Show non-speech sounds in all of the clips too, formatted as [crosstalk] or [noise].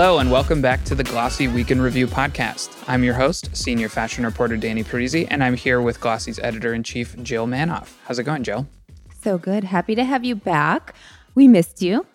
Hello, and welcome back to the Glossy Week in Review podcast. I'm your host, senior fashion reporter Danny Parisi, and I'm here with Glossy's editor in chief, Jill Manoff. How's it going, Jill? So good. Happy to have you back. We missed you.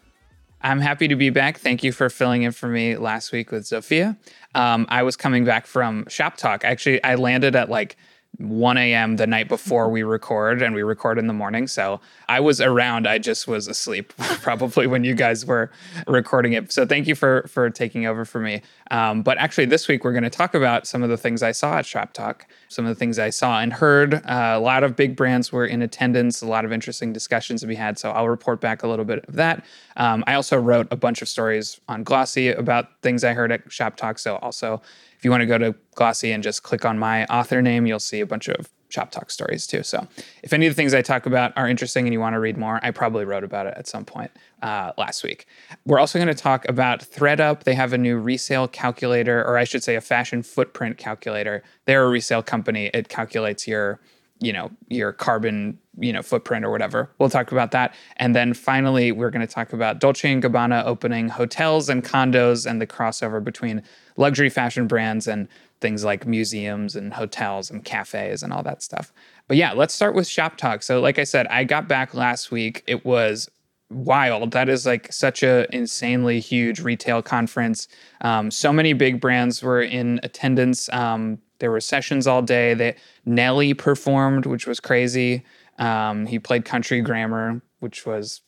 I'm happy to be back. Thank you for filling in for me last week with Zofia. Um, I was coming back from Shoptalk. Actually, I landed at like 1 a.m. the night before we record, and we record in the morning. So I was around. I just was asleep [laughs] probably when you guys were recording it. So thank you for for taking over for me. Um, but actually, this week we're going to talk about some of the things I saw at Shoptalk, some of the things I saw and heard. Uh, a lot of big brands were in attendance. A lot of interesting discussions to be had. So I'll report back a little bit of that. Um, I also wrote a bunch of stories on Glossy about things I heard at Shoptalk. So also if you want to go to Glossy and just click on my author name, you'll see a bunch of Shoptalk stories too. So if any of the things I talk about are interesting and you want to read more, I probably wrote about it at some point uh, last week. We're also going to talk about ThredUp. They have a new resale calculator, or I should say, a fashion footprint calculator. They're a resale company. It calculates your you know your carbon you know footprint or whatever. We'll talk about that. And then finally we're going to talk about dolce & gabbana opening hotels and condos and the crossover between luxury fashion brands and things like museums and hotels and cafes and all that stuff. But yeah let's start with Shoptalk. So like i said i got back last week. It was wild. That is like such a insanely huge retail conference. Um, so many big brands were in attendance. Um, there were sessions all day. That Nelly performed, which was crazy. Um, he played country grammar, which was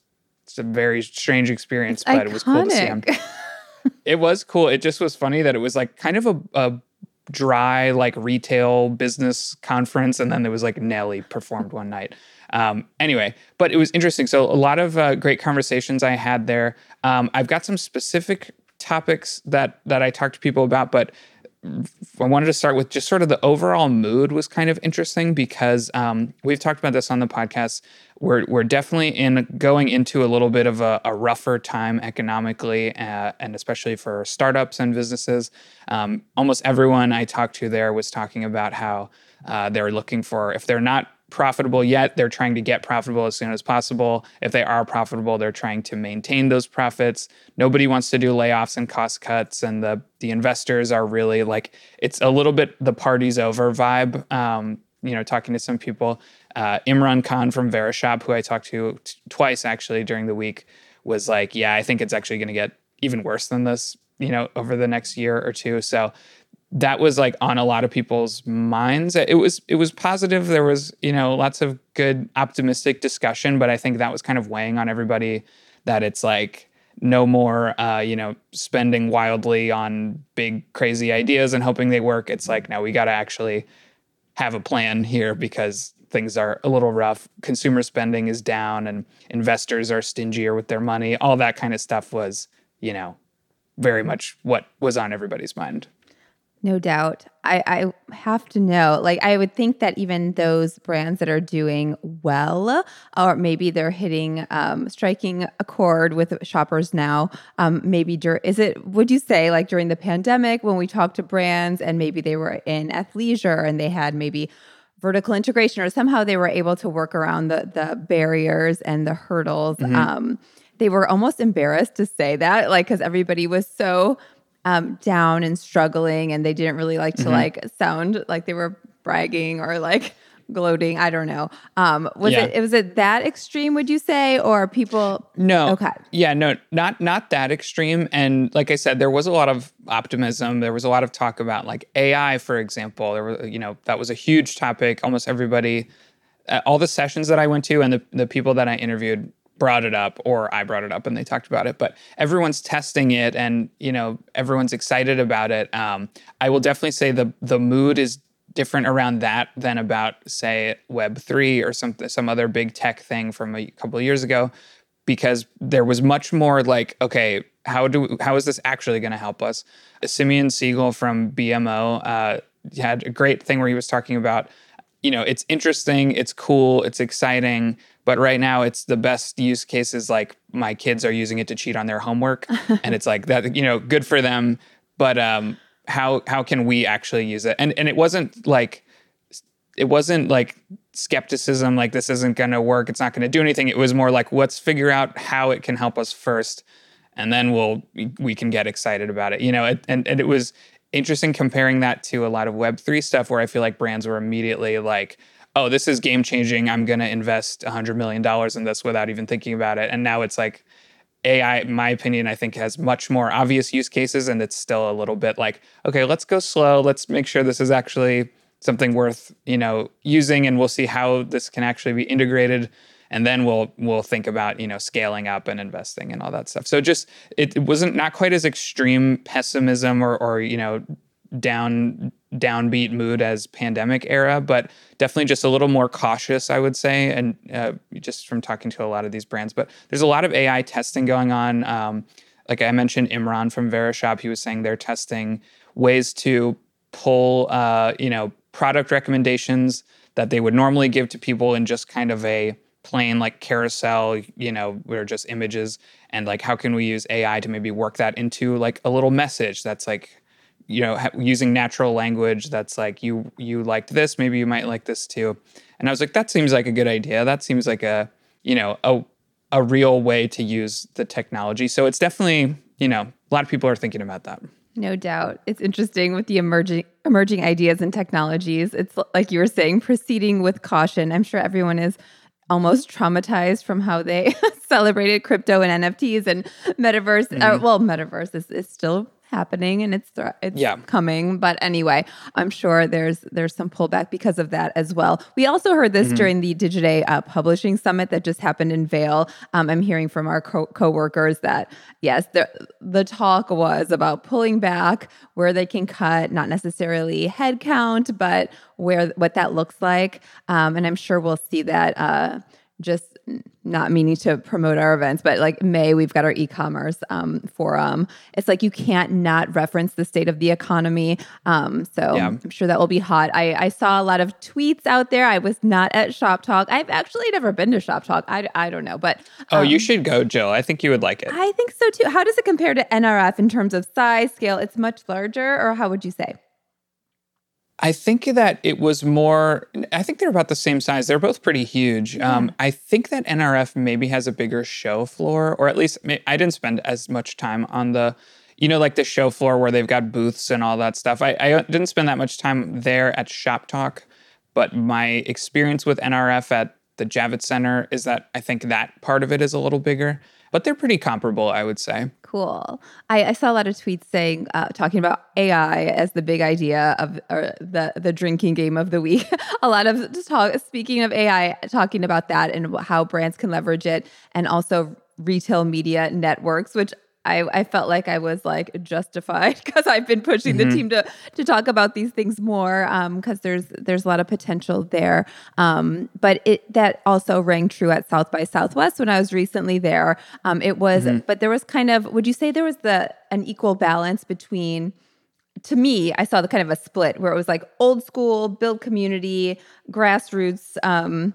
it's a very strange experience, it's but iconic. it was cool to see him. [laughs] it was cool. It just was funny that it was like kind of a, a dry like retail business conference, and then there was like Nelly performed one night. Um, anyway, but it was interesting. So a lot of uh, great conversations I had there. Um, I've got some specific topics that that I talked to people about, but I wanted to start with just sort of the overall mood was kind of interesting because um, we've talked about this on the podcast. We're we're definitely in going into a little bit of a, a rougher time economically, uh, and especially for startups and businesses. Um, almost everyone I talked to there was talking about how uh, they're looking for if they're not profitable yet. They're trying to get profitable as soon as possible. If they are profitable, they're trying to maintain those profits. Nobody wants to do layoffs and cost cuts, and the the investors are really like it's a little bit the party's over vibe. Um, you know, talking to some people, uh, Imran Khan from Verishop, who I talked to t- twice actually during the week, was like, "Yeah, I think it's actually going to get even worse than this." You know, over the next year or two. So that was like on a lot of people's minds. It was it was positive. There was you know lots of good optimistic discussion, but I think that was kind of weighing on everybody that it's like no more uh, you know spending wildly on big crazy ideas and hoping they work. It's like now we got to actually have a plan here because things are a little rough. Consumer spending is down and investors are stingier with their money. All that kind of stuff was you know very much what was on everybody's mind. No doubt. I, I have to know. Like, I would think that even those brands that are doing well, or maybe they're hitting, um, striking a chord with shoppers now. Um, maybe dur- is it? Would you say like during the pandemic when we talked to brands and maybe they were in athleisure and they had maybe vertical integration or somehow they were able to work around the the barriers and the hurdles. Mm-hmm. Um, they were almost embarrassed to say that, like, because everybody was so um, down and struggling, and they didn't really like to mm-hmm. like sound like they were bragging or like gloating. I don't know. Um, was yeah. it was it that extreme? Would you say, or people? No. Okay. Yeah. No. Not not that extreme. And like I said, there was a lot of optimism. There was a lot of talk about like AI, for example. There was you know that was a huge topic. Almost everybody, uh, all the sessions that I went to, and the the people that I interviewed brought it up or I brought it up and they talked about it, but everyone's testing it and you know everyone's excited about it. Um, I will definitely say the the mood is different around that than about say Web three or some some other big tech thing from a couple of years ago, because there was much more like okay how do we, how is this actually going to help us? Simeon Siegel from BMO uh, had a great thing where he was talking about you know it's interesting, it's cool, it's exciting but right now, it's the best use cases like my kids are using it to cheat on their homework, [laughs] and it's like that. You know, good for them. But um, how how can we actually use it? And and it wasn't like it wasn't like skepticism like this isn't going to work it's not going to do anything it was more like let's figure out how it can help us first and then we'll we can get excited about it. You know, it, and and it was interesting comparing that to a lot of Web3 stuff where I feel like brands were immediately like, oh, this is game changing. I'm going to invest $100 million in this without even thinking about it. And now it's like, AI, in my opinion, I think has much more obvious use cases, and it's still a little bit like, okay, let's go slow. Let's make sure this is actually something worth you know using, and we'll see how this can actually be integrated, and then we'll we'll think about you know scaling up and investing and all that stuff. So just it, it wasn't not quite as extreme pessimism or or you know down downbeat mood as pandemic era, but definitely just a little more cautious, I would say, and uh, just from talking to a lot of these brands. But there's a lot of AI testing going on. Um, like I mentioned, Imran from Verishop, he was saying they're testing ways to pull, uh, you know, product recommendations that they would normally give to people in just kind of a plain like carousel, you know, where just images and like how can we use AI to maybe work that into like a little message that's like you know using natural language that's like you you liked this maybe you might like this too. And i was like that seems like a good idea. That seems like a you know a a real way to use the technology. So it's definitely you know a lot of people are thinking about that. No doubt. It's interesting with the emerging emerging ideas and technologies. It's like you were saying proceeding with caution. I'm sure everyone is almost traumatized from how they [laughs] celebrated crypto and nfts and metaverse mm-hmm. uh, well metaverse is, is still happening and it's it's yeah. coming but anyway i'm sure there's there's some pullback because of that as well we also heard this mm-hmm. during the digiday uh, publishing summit that just happened in Vail. um, i'm hearing from our co- coworkers that yes the the talk was about pulling back where they can cut not necessarily headcount but where what that looks like um, and i'm sure we'll see that uh, just not meaning to promote our events, but like May, we've got our e-commerce um, forum. It's like you can't not reference the state of the economy. Um, so yeah. I'm sure that will be hot. I, I, saw a lot of tweets out there. I was not at Shoptalk. I've actually never been to Shoptalk. I, I don't know, but um, oh, you um, should go, Jill. I think you would like it. I think so too. How does it compare to NRF in terms of size, scale? It's much larger, or how would you say? I think that it was more. I think they're about the same size. They're both pretty huge. Yeah. Um, I think that NRF maybe has a bigger show floor, or at least I didn't spend as much time on the, you know, like the show floor where they've got booths and all that stuff. I, I didn't spend that much time there at Shoptalk, but my experience with NRF at the Javits Center is that I think that part of it is a little bigger but they're pretty comparable, I would say. Cool. I, I saw a lot of tweets saying, uh, talking about AI as the big idea of the the drinking game of the week. [laughs] a lot of talk, speaking of AI, talking about that and how brands can leverage it, and also retail media networks, which I, I felt like I was like justified [laughs] because I've been pushing mm-hmm. the team to to talk about these things more because um, there's there's a lot of potential there. Um, but it that also rang true at South by Southwest when I was recently there. Um, it was, mm-hmm. but there was kind of would you say there was the an equal balance between to me, I saw the kind of a split where it was like old school, build community, grassroots um,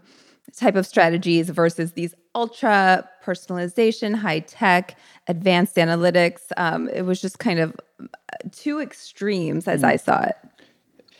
type of strategies versus these ultra personalization, high tech, advanced analytics. Um, it was just kind of uh, two extremes as I saw it.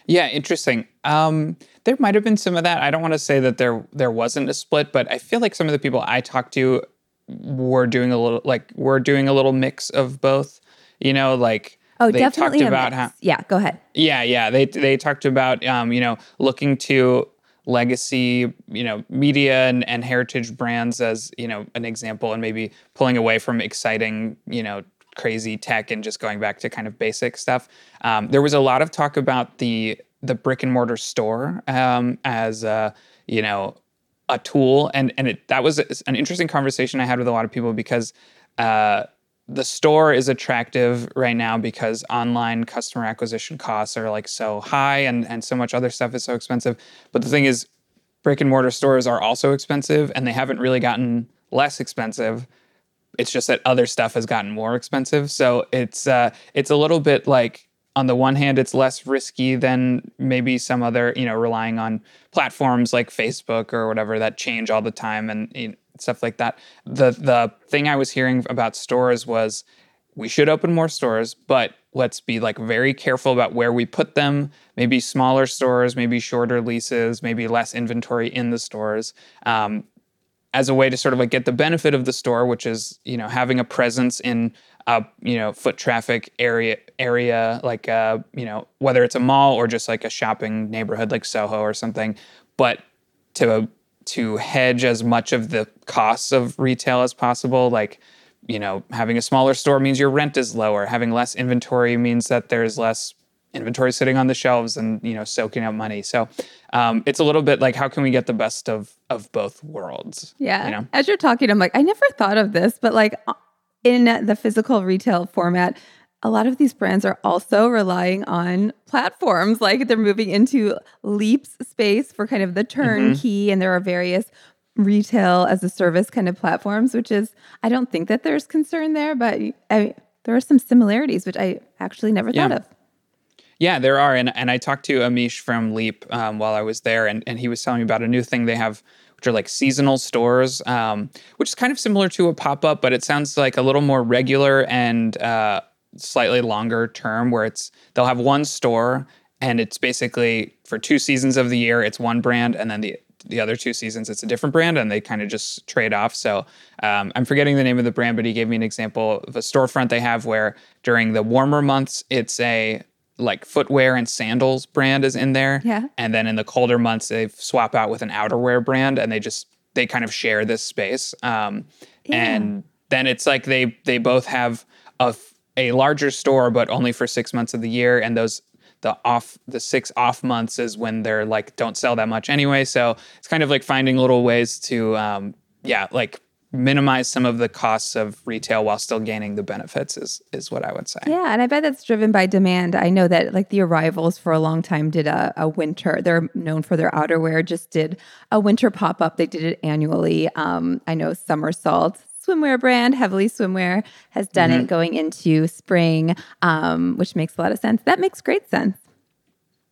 Yeah, interesting. Um, there might have been some of that. I don't want to say that there there wasn't a split, but I feel like some of the people I talked to were doing a little like were doing a little mix of both. You know, like oh, they definitely talked about how yeah. Go ahead. Yeah, yeah. They they talked about um, you know looking to legacy, you know, media and, and heritage brands as, you know, an example and maybe pulling away from exciting, you know, crazy tech and just going back to kind of basic stuff. Um, there was a lot of talk about the the brick and mortar store um, as a, you know a tool, and and it, that was an interesting conversation I had with a lot of people because uh, the store is attractive right now because online customer acquisition costs are like so high and, and so much other stuff is so expensive. But the thing is, brick and mortar stores are also expensive and they haven't really gotten less expensive. It's just that other stuff has gotten more expensive. So it's uh, it's a little bit like on the one hand, it's less risky than maybe some other, you know, relying on platforms like Facebook or whatever that change all the time and you know, stuff like that. The the thing I was hearing about stores was we should open more stores, but let's be like very careful about where we put them. Maybe smaller stores, maybe shorter leases, maybe less inventory in the stores. Um, as a way to sort of like get the benefit of the store, which is you know having a presence in a you know foot traffic area area like uh you know whether it's a mall or just like a shopping neighborhood like Soho or something, but to to hedge as much of the costs of retail as possible, like you know having a smaller store means your rent is lower, having less inventory means that there's less inventory sitting on the shelves and you know soaking up money. So um, it's a little bit like how can we get the best of of both worlds? Yeah. You know? As you're talking, I'm like, I never thought of this, but like uh, in the physical retail format, a lot of these brands are also relying on platforms. Like they're moving into Leap's space for kind of the turnkey, mm-hmm. and there are various retail as a service kind of platforms, which is I don't think that there's concern there, but I, there are some similarities which I actually never yeah. thought of. Yeah, there are, and and I talked to Amish from Leap um, while I was there, and and he was telling me about a new thing they have, which are like seasonal stores, um, which is kind of similar to a pop up, but it sounds like a little more regular and uh, slightly longer term, where it's they'll have one store, and it's basically for two seasons of the year, it's one brand, and then the the other two seasons it's a different brand and they kind of just trade off. So um, i'm forgetting the name of the brand but he gave me an example of a storefront they have where during the warmer months it's a like footwear and sandals brand is in there. Yeah. And then in the colder months, they swap out with an outerwear brand and they just, they kind of share this space. Um, yeah. And then it's like they, they both have a, a larger store, but only for six months of the year. And those, the off, the six off months is when they're like, don't sell that much anyway. So it's kind of like finding little ways to, um, yeah, like minimize some of the costs of retail while still gaining the benefits is is what I would say. Yeah, and I bet that's driven by demand. I know that like the arrivals for a long time did a, a winter. They're known for their outerwear. Just did a winter pop up. They did it annually. Um, I know Summersalt swimwear brand, Heavily Swimwear, has done mm-hmm. it going into spring, um, which makes a lot of sense. That makes great sense.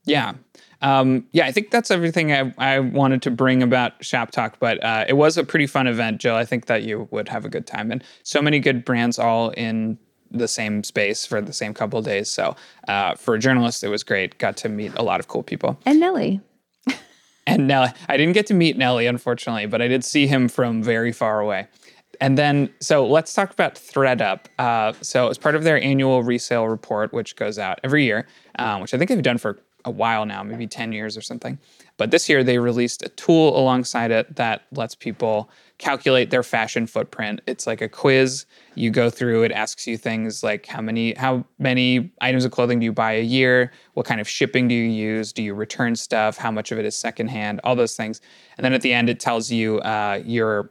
Yeah. Um, yeah, I think that's everything I, I, wanted to bring about Shoptalk, but uh, it was a pretty fun event, Jill. I think that you would have a good time. And so many good brands all in the same space for the same couple days. So uh, for a journalist, it was great. Got to meet a lot of cool people. And Nelly. and Nelly. I didn't get to meet Nelly, unfortunately, but I did see him from very far away. And then, so let's talk about ThredUp. Uh, so, as part of their annual resale report, which goes out every year, um, which I think they've done for a while now, maybe 10 years or something. But this year they released a tool alongside it that lets people calculate their fashion footprint. It's like a quiz. You go through, it asks you things like how many how many items of clothing do you buy a year? What kind of shipping do you use? Do you return stuff? How much of it is secondhand? All those things. And then at the end it tells you uh, your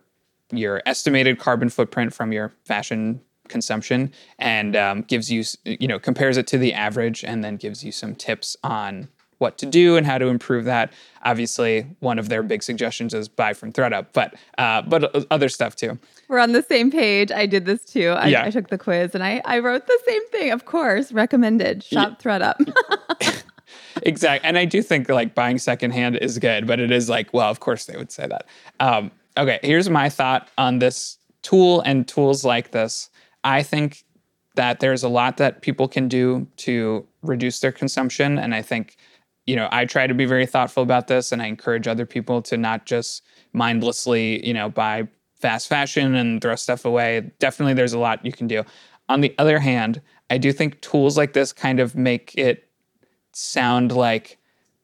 your estimated carbon footprint from your fashion consumption and um, gives you you know compares it to the average and then gives you some tips on what to do and how to improve that. Obviously one of their big suggestions is buy from thredup but uh, but other stuff too. We're on the same page. I did this too. I, yeah. I took the quiz and I, I wrote the same thing of course recommended shop yeah. thredup. [laughs] Exactly and i do think like buying secondhand is good but it is like well of course they would say that. Um, okay here's my thought on this tool and tools like this I think that there's a lot that people can do to reduce their consumption. And I think, you know, I try to be very thoughtful about this and I encourage other people to not just mindlessly, you know, buy fast fashion and throw stuff away. Definitely there's a lot you can do. On the other hand, I do think tools like this kind of make it sound like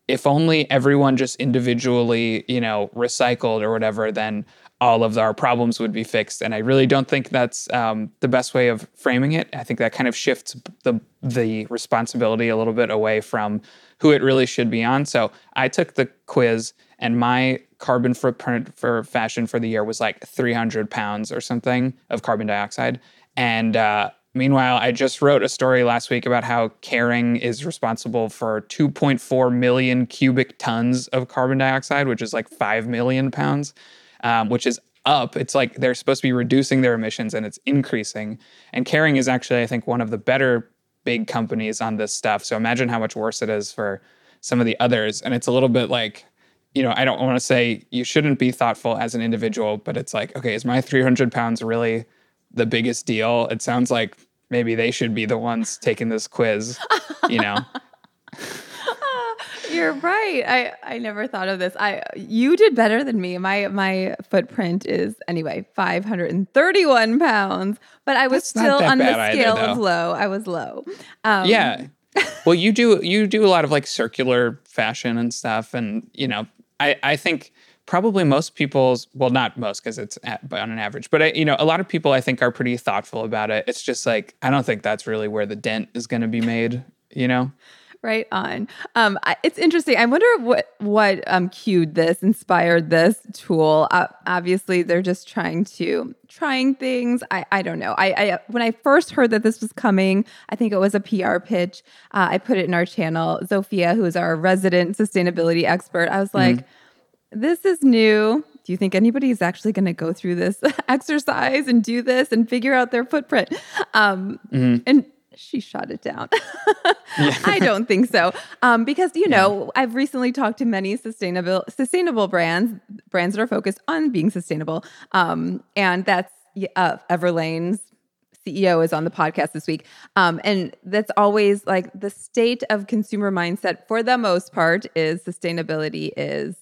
if only everyone just individually, you know, recycled or whatever, then all of our problems would be fixed. And I really don't think that's um, the best way of framing it. I think that kind of shifts the the responsibility a little bit away from who it really should be on. So I took the quiz, and my carbon footprint for fashion for the year was like 300 pounds or something of carbon dioxide. And uh, meanwhile, I just wrote a story last week about how Kering is responsible for 2.4 million cubic tons of carbon dioxide, which is like 5 million pounds um, which is up. It's like they're supposed to be reducing their emissions and it's increasing. And Kering is actually, I think, one of the better big companies on this stuff. So imagine how much worse it is for some of the others. And it's a little bit like, you know, I don't want to say you shouldn't be thoughtful as an individual, but it's like, okay, is my 300 pounds really the biggest deal? It sounds like maybe they should be the ones taking this quiz, you know? [laughs] [laughs] You're right. I I never thought of this. I you did better than me. My my footprint is anyway 531 pounds, but I was That's still on the bad either, scale of low. I was low. Um, yeah. [laughs] Well, you do you do a lot of like circular fashion and stuff, and you know, I I think probably most people's well, not most because it's at, on an average, but I, you know, a lot of people I think are pretty thoughtful about it. It's just like I don't think that's really where the dent is going to be made. You know. Right on. Um, I, it's interesting. I wonder what what um, cued this, inspired this tool. Uh, obviously, they're just trying to trying things. I I don't know. I, I when I first heard that this was coming, I think it was a PR pitch. Uh, I put it in our channel. Zofia, who is our resident sustainability expert, I was like, "This is new." Do you think anybody is actually going to go through this [laughs] exercise and do this and figure out their footprint? Um, And she shot it down. [laughs] I don't think so. Um, because you know, I've recently talked to many sustainable sustainable brands, brands that are focused on being sustainable. Um, and that's uh, Everlane's CEO is on the podcast this week. Um, and that's always like the state of consumer mindset for the most part is sustainability is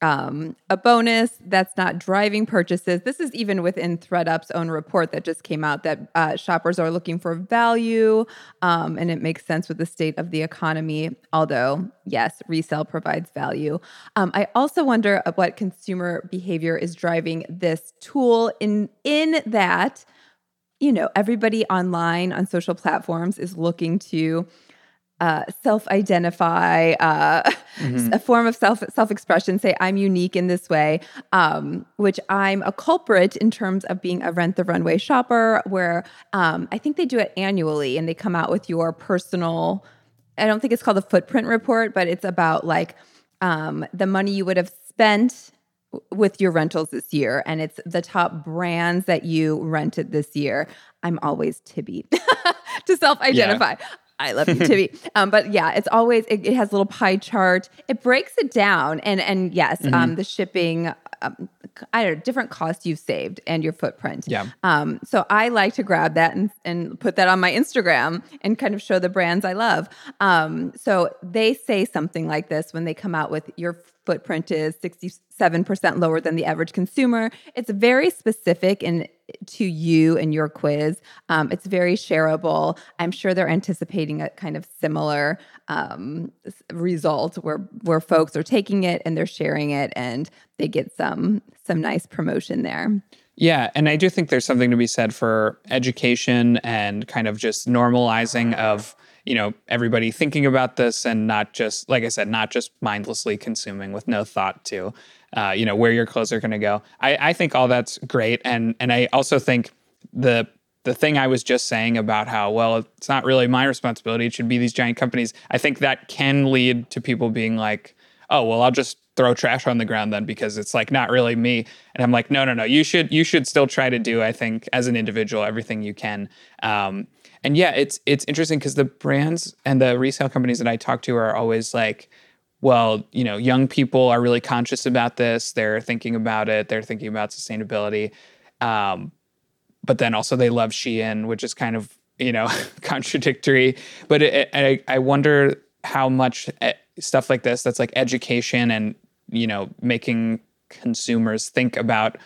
um, a bonus that's not driving purchases. This is even within ThredUp's own report that just came out that uh, shoppers are looking for value, um, and it makes sense with the state of the economy. Although, yes, resale provides value. Um, I also wonder what consumer behavior is driving this tool in in that you know everybody online on social platforms is looking to uh, self-identify, uh, a form of self self-expression. Say I'm unique in this way, um, which I'm a culprit in terms of being a rent the runway shopper. Where um, I think they do it annually, and they come out with your personal. I don't think it's called a footprint report, but it's about like um, the money you would have spent with your rentals this year and it's the top brands that you rented this year i'm always Tibi [laughs] to self-identify I love you, Tibi. [laughs] Um, but yeah, it's always it, it has a little pie chart. It breaks it down, and and yes, um, the shipping, um, I don't know, different costs you've saved and your footprint. Yeah. Um, so I like to grab that and and put that on my Instagram and kind of show the brands I love. Um, so they say something like this when they come out with your footprint is 67% lower than the average consumer. It's very specific and to you and your quiz. Um, it's very shareable. I'm sure they're anticipating a kind of similar um, result where where folks are taking it and they're sharing it and they get some some nice promotion there. Yeah, and I do think there's something to be said for education and kind of just normalizing of you know everybody thinking about this and not just like I said, not just mindlessly consuming with no thought to uh, you know where your clothes are going to go. I, I think all that's great, and and I also think the the thing I was just saying about how well it's not really my responsibility; it should be these giant companies. I think that can lead to people being like, oh well, I'll just throw trash on the ground then because it's like not really me. And i'm like no no no you should you should still try to do i think as an individual everything you can. Um, and yeah it's it's interesting because the brands and the resale companies that i talk to are always like well you know young people are really conscious about this. They're thinking about it. They're thinking about sustainability. Um, but then also they love Shein, which is kind of you know [laughs] contradictory. But it, I I wonder how much eh, stuff like this that's like education and you know making consumers think about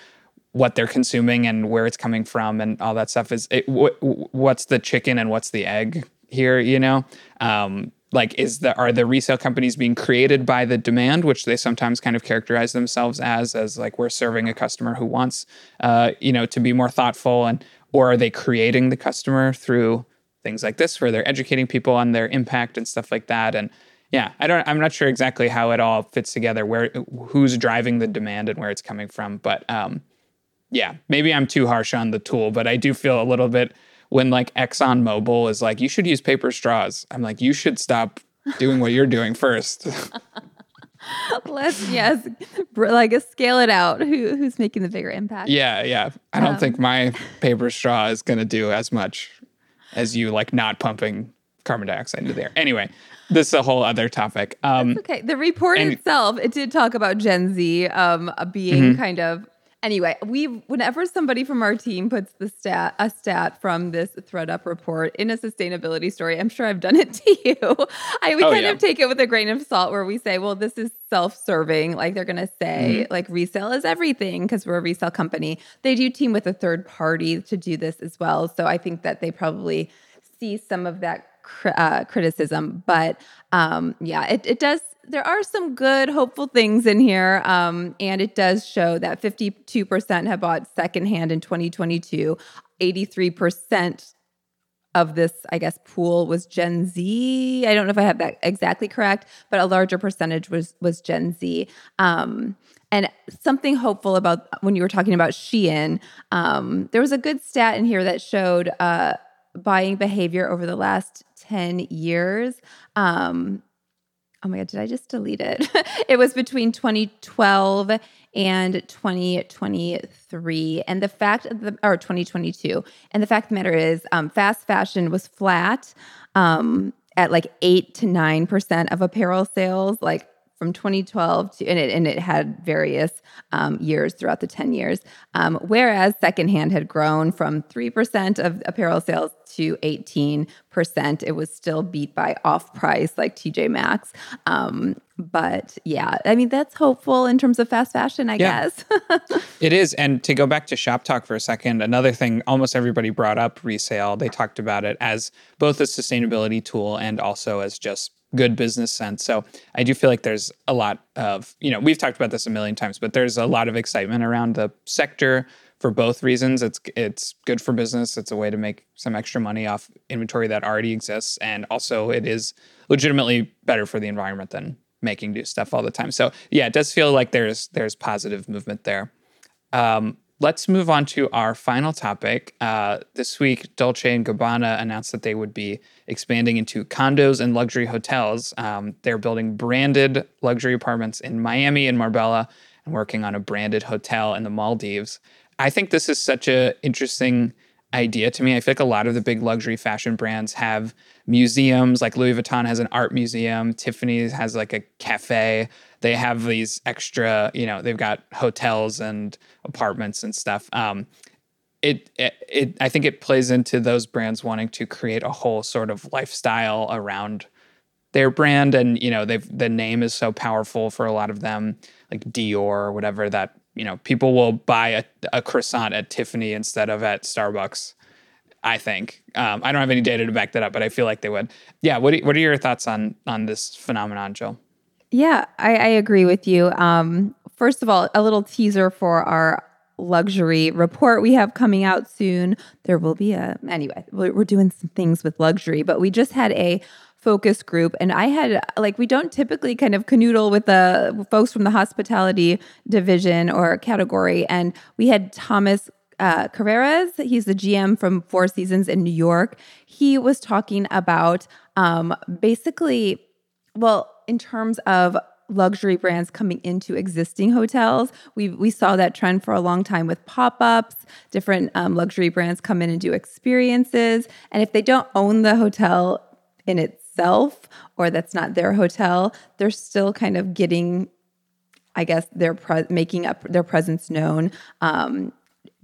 what they're consuming and where it's coming from and all that stuff is it, wh- wh- what's the chicken and what's the egg here you know? Um, like is the are the resale companies being created by the demand which they sometimes kind of characterize themselves as as like we're serving a customer who wants uh, you know to be more thoughtful and or are they creating the customer through things like this where they're educating people on their impact and stuff like that? And yeah i don't i'm not sure exactly how it all fits together where who's driving the demand and where it's coming from but um yeah maybe i'm too harsh on the tool but i do feel a little bit when like exxon mobil is like you should use paper straws i'm like you should stop doing what you're doing first [laughs] Let's yes, like scale it out. Who who's making the bigger impact? yeah yeah i don't think my [laughs] paper straw is going to do as much as you like not pumping carbon dioxide into the air anyway this is a whole other topic um Okay. The report And- itself, it did talk about Gen Z um, uh, being Mm-hmm. kind of anyway, we whenever somebody from our team puts the stat a stat from this ThredUp report in a sustainability story, I'm sure I've done it [laughs] to you. I we Oh, kind yeah. of take it with a grain of salt where we say, well, this is self-serving. Like they're gonna say, Mm-hmm. like resale is everything because we're a resale company. They do team with a third party to do this as well. So I think that they probably see some of that uh, criticism, but um, yeah, it, it does. There are some good, hopeful things in here, um, and it does show that 52% have bought secondhand in 2022. 83% of this, I guess, pool was Gen Z. I don't know if I have that exactly correct, but a larger percentage was was Gen Z. Um, and something hopeful about when you were talking about Shein, um, there was a good stat in here that showed uh, buying behavior over the last 10 years. Um, oh my God, did I just delete it? [laughs] it was between 2012 and 2023. And the fact of the, or 2022. And the fact of the matter is, um, fast fashion was flat um, at like eight to 9% of apparel sales. Like from 2012 to and it and it had various um, years throughout the 10 years um, whereas secondhand had grown from 3% of apparel sales to 18% it was still beat by off price like tj maxx um, but yeah i mean that's hopeful in terms of fast fashion i Yeah. guess [laughs] It is. And to go back to Shoptalk for a second, another thing almost everybody brought up resale. They talked about it as both a sustainability tool and also as just good business sense. So I do feel like there's a lot of, you know, we've talked about this a million times, but there's a lot of excitement around the sector for both reasons. It's it's good for business. It's a way to make some extra money off inventory that already exists. And also it is legitimately better for the environment than making new stuff all the time. So yeah, it does feel like there's there's positive movement there. Um, let's move on to our final topic. Uh, this week, Dolce and Gabbana announced that they would be expanding into condos and luxury hotels. Um, they're building branded luxury apartments in Miami and Marbella, and working on a branded hotel in the Maldives. I think this is such a interesting idea to me. I feel like a lot of the big luxury fashion brands have museums, like Louis Vuitton has an art museum, Tiffany's has like a cafe. They have these extra, you know, they've got hotels and apartments and stuff. Um, it, it, it, I think it plays into those brands wanting to create a whole sort of lifestyle around their brand, and you know, they've the name is so powerful for a lot of them, like Dior or whatever. That you know, people will buy a, a croissant at Tiffany instead of at Starbucks. I think um, I don't have any data to back that up, but I feel like they would. Yeah. What What are your thoughts on on this phenomenon, Jill? Yeah, I, I agree with you. Um, first of all, a little teaser for our luxury report we have coming out soon. There will be a, anyway, we're, doing some things with luxury, but we just had a focus group and I had, like, we don't typically kind of canoodle with the folks from the hospitality division or category. And we had Thomas uh, Carreras. He's the GM from Four Seasons in New York. He was talking about um, basically, well, in terms of luxury brands coming into existing hotels, we we saw that trend for a long time with pop ups. Different um, luxury brands come in and do experiences, and if they don't own the hotel in itself or that's not their hotel, they're still kind of getting I guess they're pre- making up their presence known um,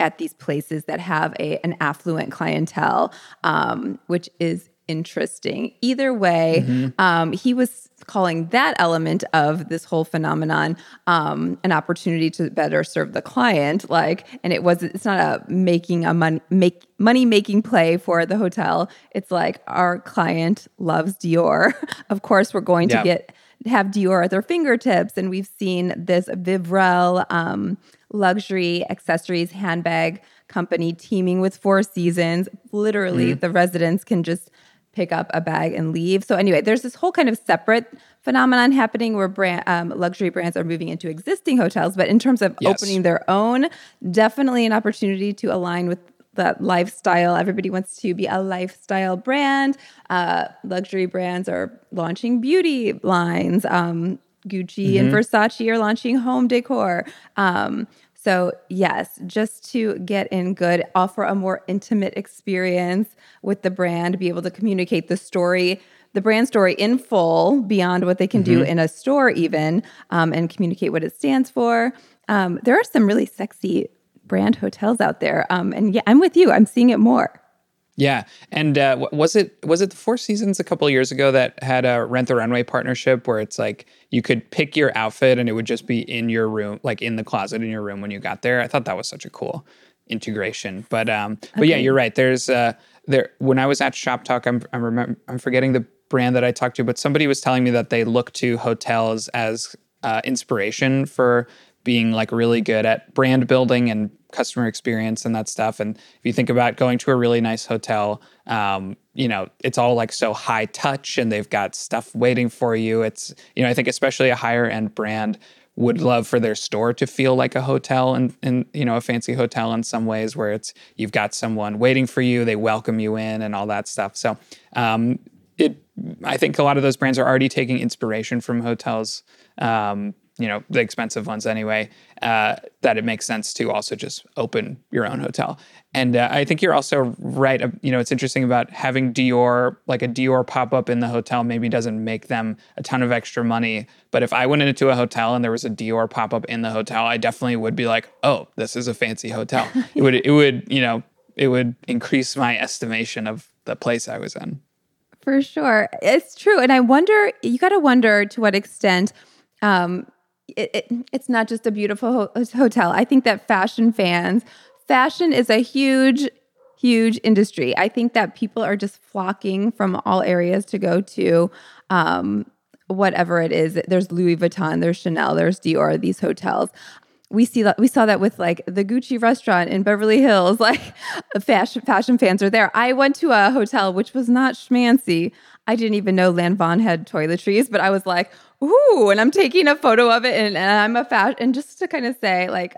at these places that have a an affluent clientele, um, which is interesting. Either way, um, he was calling that element of this whole phenomenon um, an opportunity to better serve the client. Like, and it was it's not a making a money make money making play for the hotel. It's like our client loves Dior. [laughs] of course, we're going Yeah. to get have Dior at their fingertips. And we've seen this Vivrelle um, luxury accessories handbag company teaming with Four Seasons. Literally, the residents can just pick up a bag and leave. So anyway, there's this whole kind of separate phenomenon happening where brand um, luxury brands are moving into existing hotels. But in terms of Yes. opening their own, definitely an opportunity to align with that lifestyle. Everybody wants to be a lifestyle brand. Uh, luxury brands are launching beauty lines. Um, Gucci and Versace are launching home decor. Um, so, yes, just to get in good, offer a more intimate experience with the brand, be able to communicate the story, the brand story in full beyond what they can do in a store, even, um, and communicate what it stands for. Um, there are some really sexy brand hotels out there. Um, and yeah, I'm with you. I'm seeing it more. Yeah, and uh, was it was it the Four Seasons a couple of years ago that had a Rent the Runway partnership where it's like you could pick your outfit and it would just be in your room, like in the closet in your room when you got there. I thought that was such a cool integration. But um, but yeah, you're right. There's uh, there when I was at Shoptalk, I'm I'm remember I'm forgetting the brand that I talked to, but somebody was telling me that they look to hotels as uh, inspiration for being like really good at brand building and customer experience and that stuff. And if you think about going to a really nice hotel, um, you know, it's all like so high touch and they've got stuff waiting for you. It's, you know, I think especially a higher end brand would love for their store to feel like a hotel and, and you know a fancy hotel in some ways where it's you've got someone waiting for you they welcome you in and all that stuff so um, it i think a lot of those brands are already taking inspiration from hotels um, you know the expensive ones anyway uh, that it makes sense to also just open your own hotel. And uh, i think you're also right uh, you know it's interesting about having dior like a dior pop-up in the hotel maybe doesn't make them a ton of extra money. But if i went into a hotel and there was a dior pop-up in the hotel i definitely would be like oh this is a fancy hotel. [laughs] It would it would you know it would increase my estimation of the place i was in. For sure. It's true. And i wonder you got to wonder to what extent um, it, it, it's not just a beautiful ho- hotel. I think that fashion fans, fashion is a huge, huge industry. I think that people are just flocking from all areas to go to um, whatever it is. There's Louis Vuitton, there's Chanel, there's Dior, these hotels. We see that we saw that with like the Gucci restaurant in Beverly Hills. [laughs] Like fashion fashion fans are there. I went to a hotel which was not schmancy. I didn't even know Lanvin had toiletries, but I was like, ooh, and I'm taking a photo of it and, and I'm a fashion, and just to kind of say, like,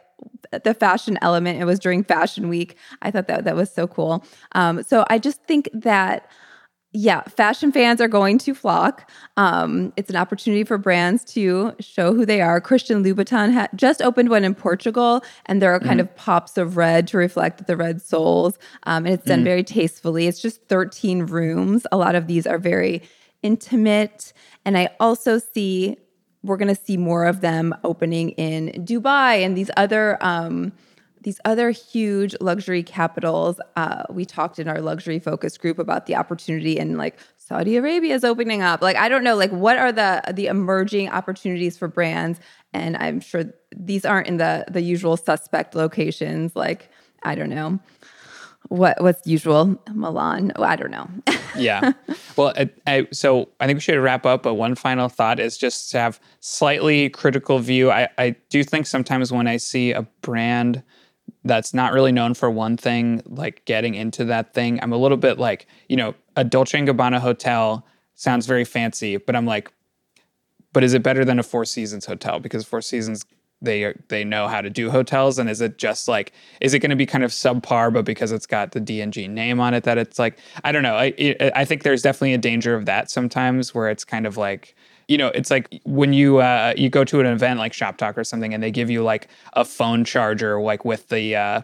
the fashion element, it was during fashion week. I thought that that was so cool. Um, so I just think that yeah, fashion fans are going to flock. Um, it's an opportunity for brands to show who they are. Christian Louboutin ha- just opened one in Portugal, and there are kind mm. of pops of red to reflect the red soles. Um, and it's done mm. very tastefully. It's just 13 rooms. A lot of these are very intimate and I also see we're going to see more of them opening in Dubai and these other um, these other huge luxury capitals. Uh, we talked in our luxury focus group about the opportunity in like Saudi Arabia is opening up. Like I don't know, like what are the the emerging opportunities for brands? And I'm sure these aren't in the the usual suspect locations. Like I don't know what what's usual Milan. Oh, I don't know. [laughs] yeah. Well, I, I, so I think we should wrap up. But one final thought is just to have slightly critical view. I, I do think sometimes when I see a brand that's not really known for one thing, like getting into that thing, I'm a little bit like, you know, a Dolce and Gabbana hotel sounds very fancy, but I'm like, but is it better than a Four Seasons hotel? Because Four Seasons they they know how to do hotels? And is it just like is it going to be kind of subpar but because it's got the D&G name on it that it's like I don't know. I I think there's definitely a danger of that sometimes where it's kind of like you know it's like when you uh, you go to an event like Shoptalk or something and they give you like a phone charger like with the uh,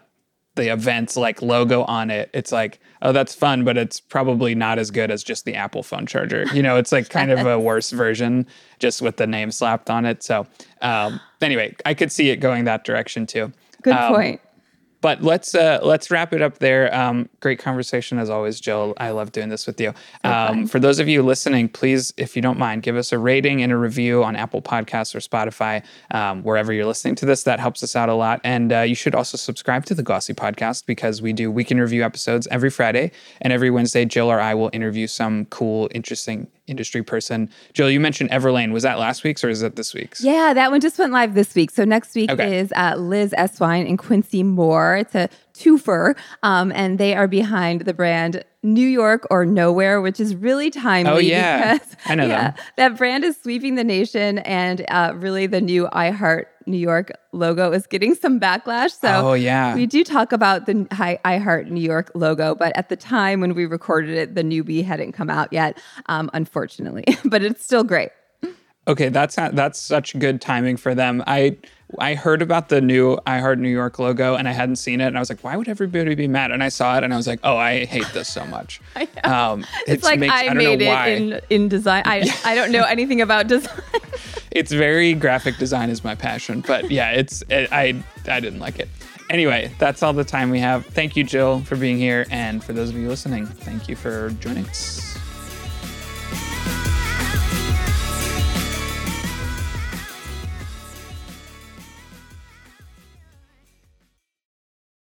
the event's like logo on it, it's like, oh, that's fun, but it's probably not as good as just the Apple phone charger. You know, it's like kind of a [laughs] worse version just with the name slapped on it. So, um, anyway, I could see it going that direction too. Good um, point. But let's uh, let's wrap it up there. Um, great conversation as always, Jill. I love doing this with you. Um, for those of you listening, please, if you don't mind, give us a rating and a review on Apple Podcasts or Spotify, um, wherever you're listening to this. That helps us out a lot. And uh, you should also subscribe to the Glossy Podcast because we do weekend review episodes every Friday, and every Wednesday, Jill or I will interview some cool, interesting industry person. Jill, you mentioned Everlane. Was that last week's or is it this week's? Yeah, that one just went live this week. So next week okay. is uh, Liz Eswein and Quincy Moore. It's a twofer, um, and they are behind the brand New York or Nowhere, which is really timely. Oh yeah, because, I know [laughs] yeah, that brand is sweeping the nation, and uh, really the new I Heart New York logo is getting some backlash. So oh, yeah. we do talk about the I Heart New York logo, but at the time when we recorded it, the newbie hadn't come out yet, um, unfortunately. [laughs] but it's still great. Okay, that's that's such good timing for them. I I heard about the new I Heart New York logo and I hadn't seen it, and I was like, why would everybody be mad? And I saw it, and I was like, oh, I hate this so much. [laughs] um, it's like makes, I, I made it why. in in design. I [laughs] I don't know anything about design. [laughs] it's very graphic design is my passion, but yeah, it's it, I I didn't like it. Anyway, that's all the time we have. Thank you, Jill, for being here, and for those of you listening, thank you for joining us.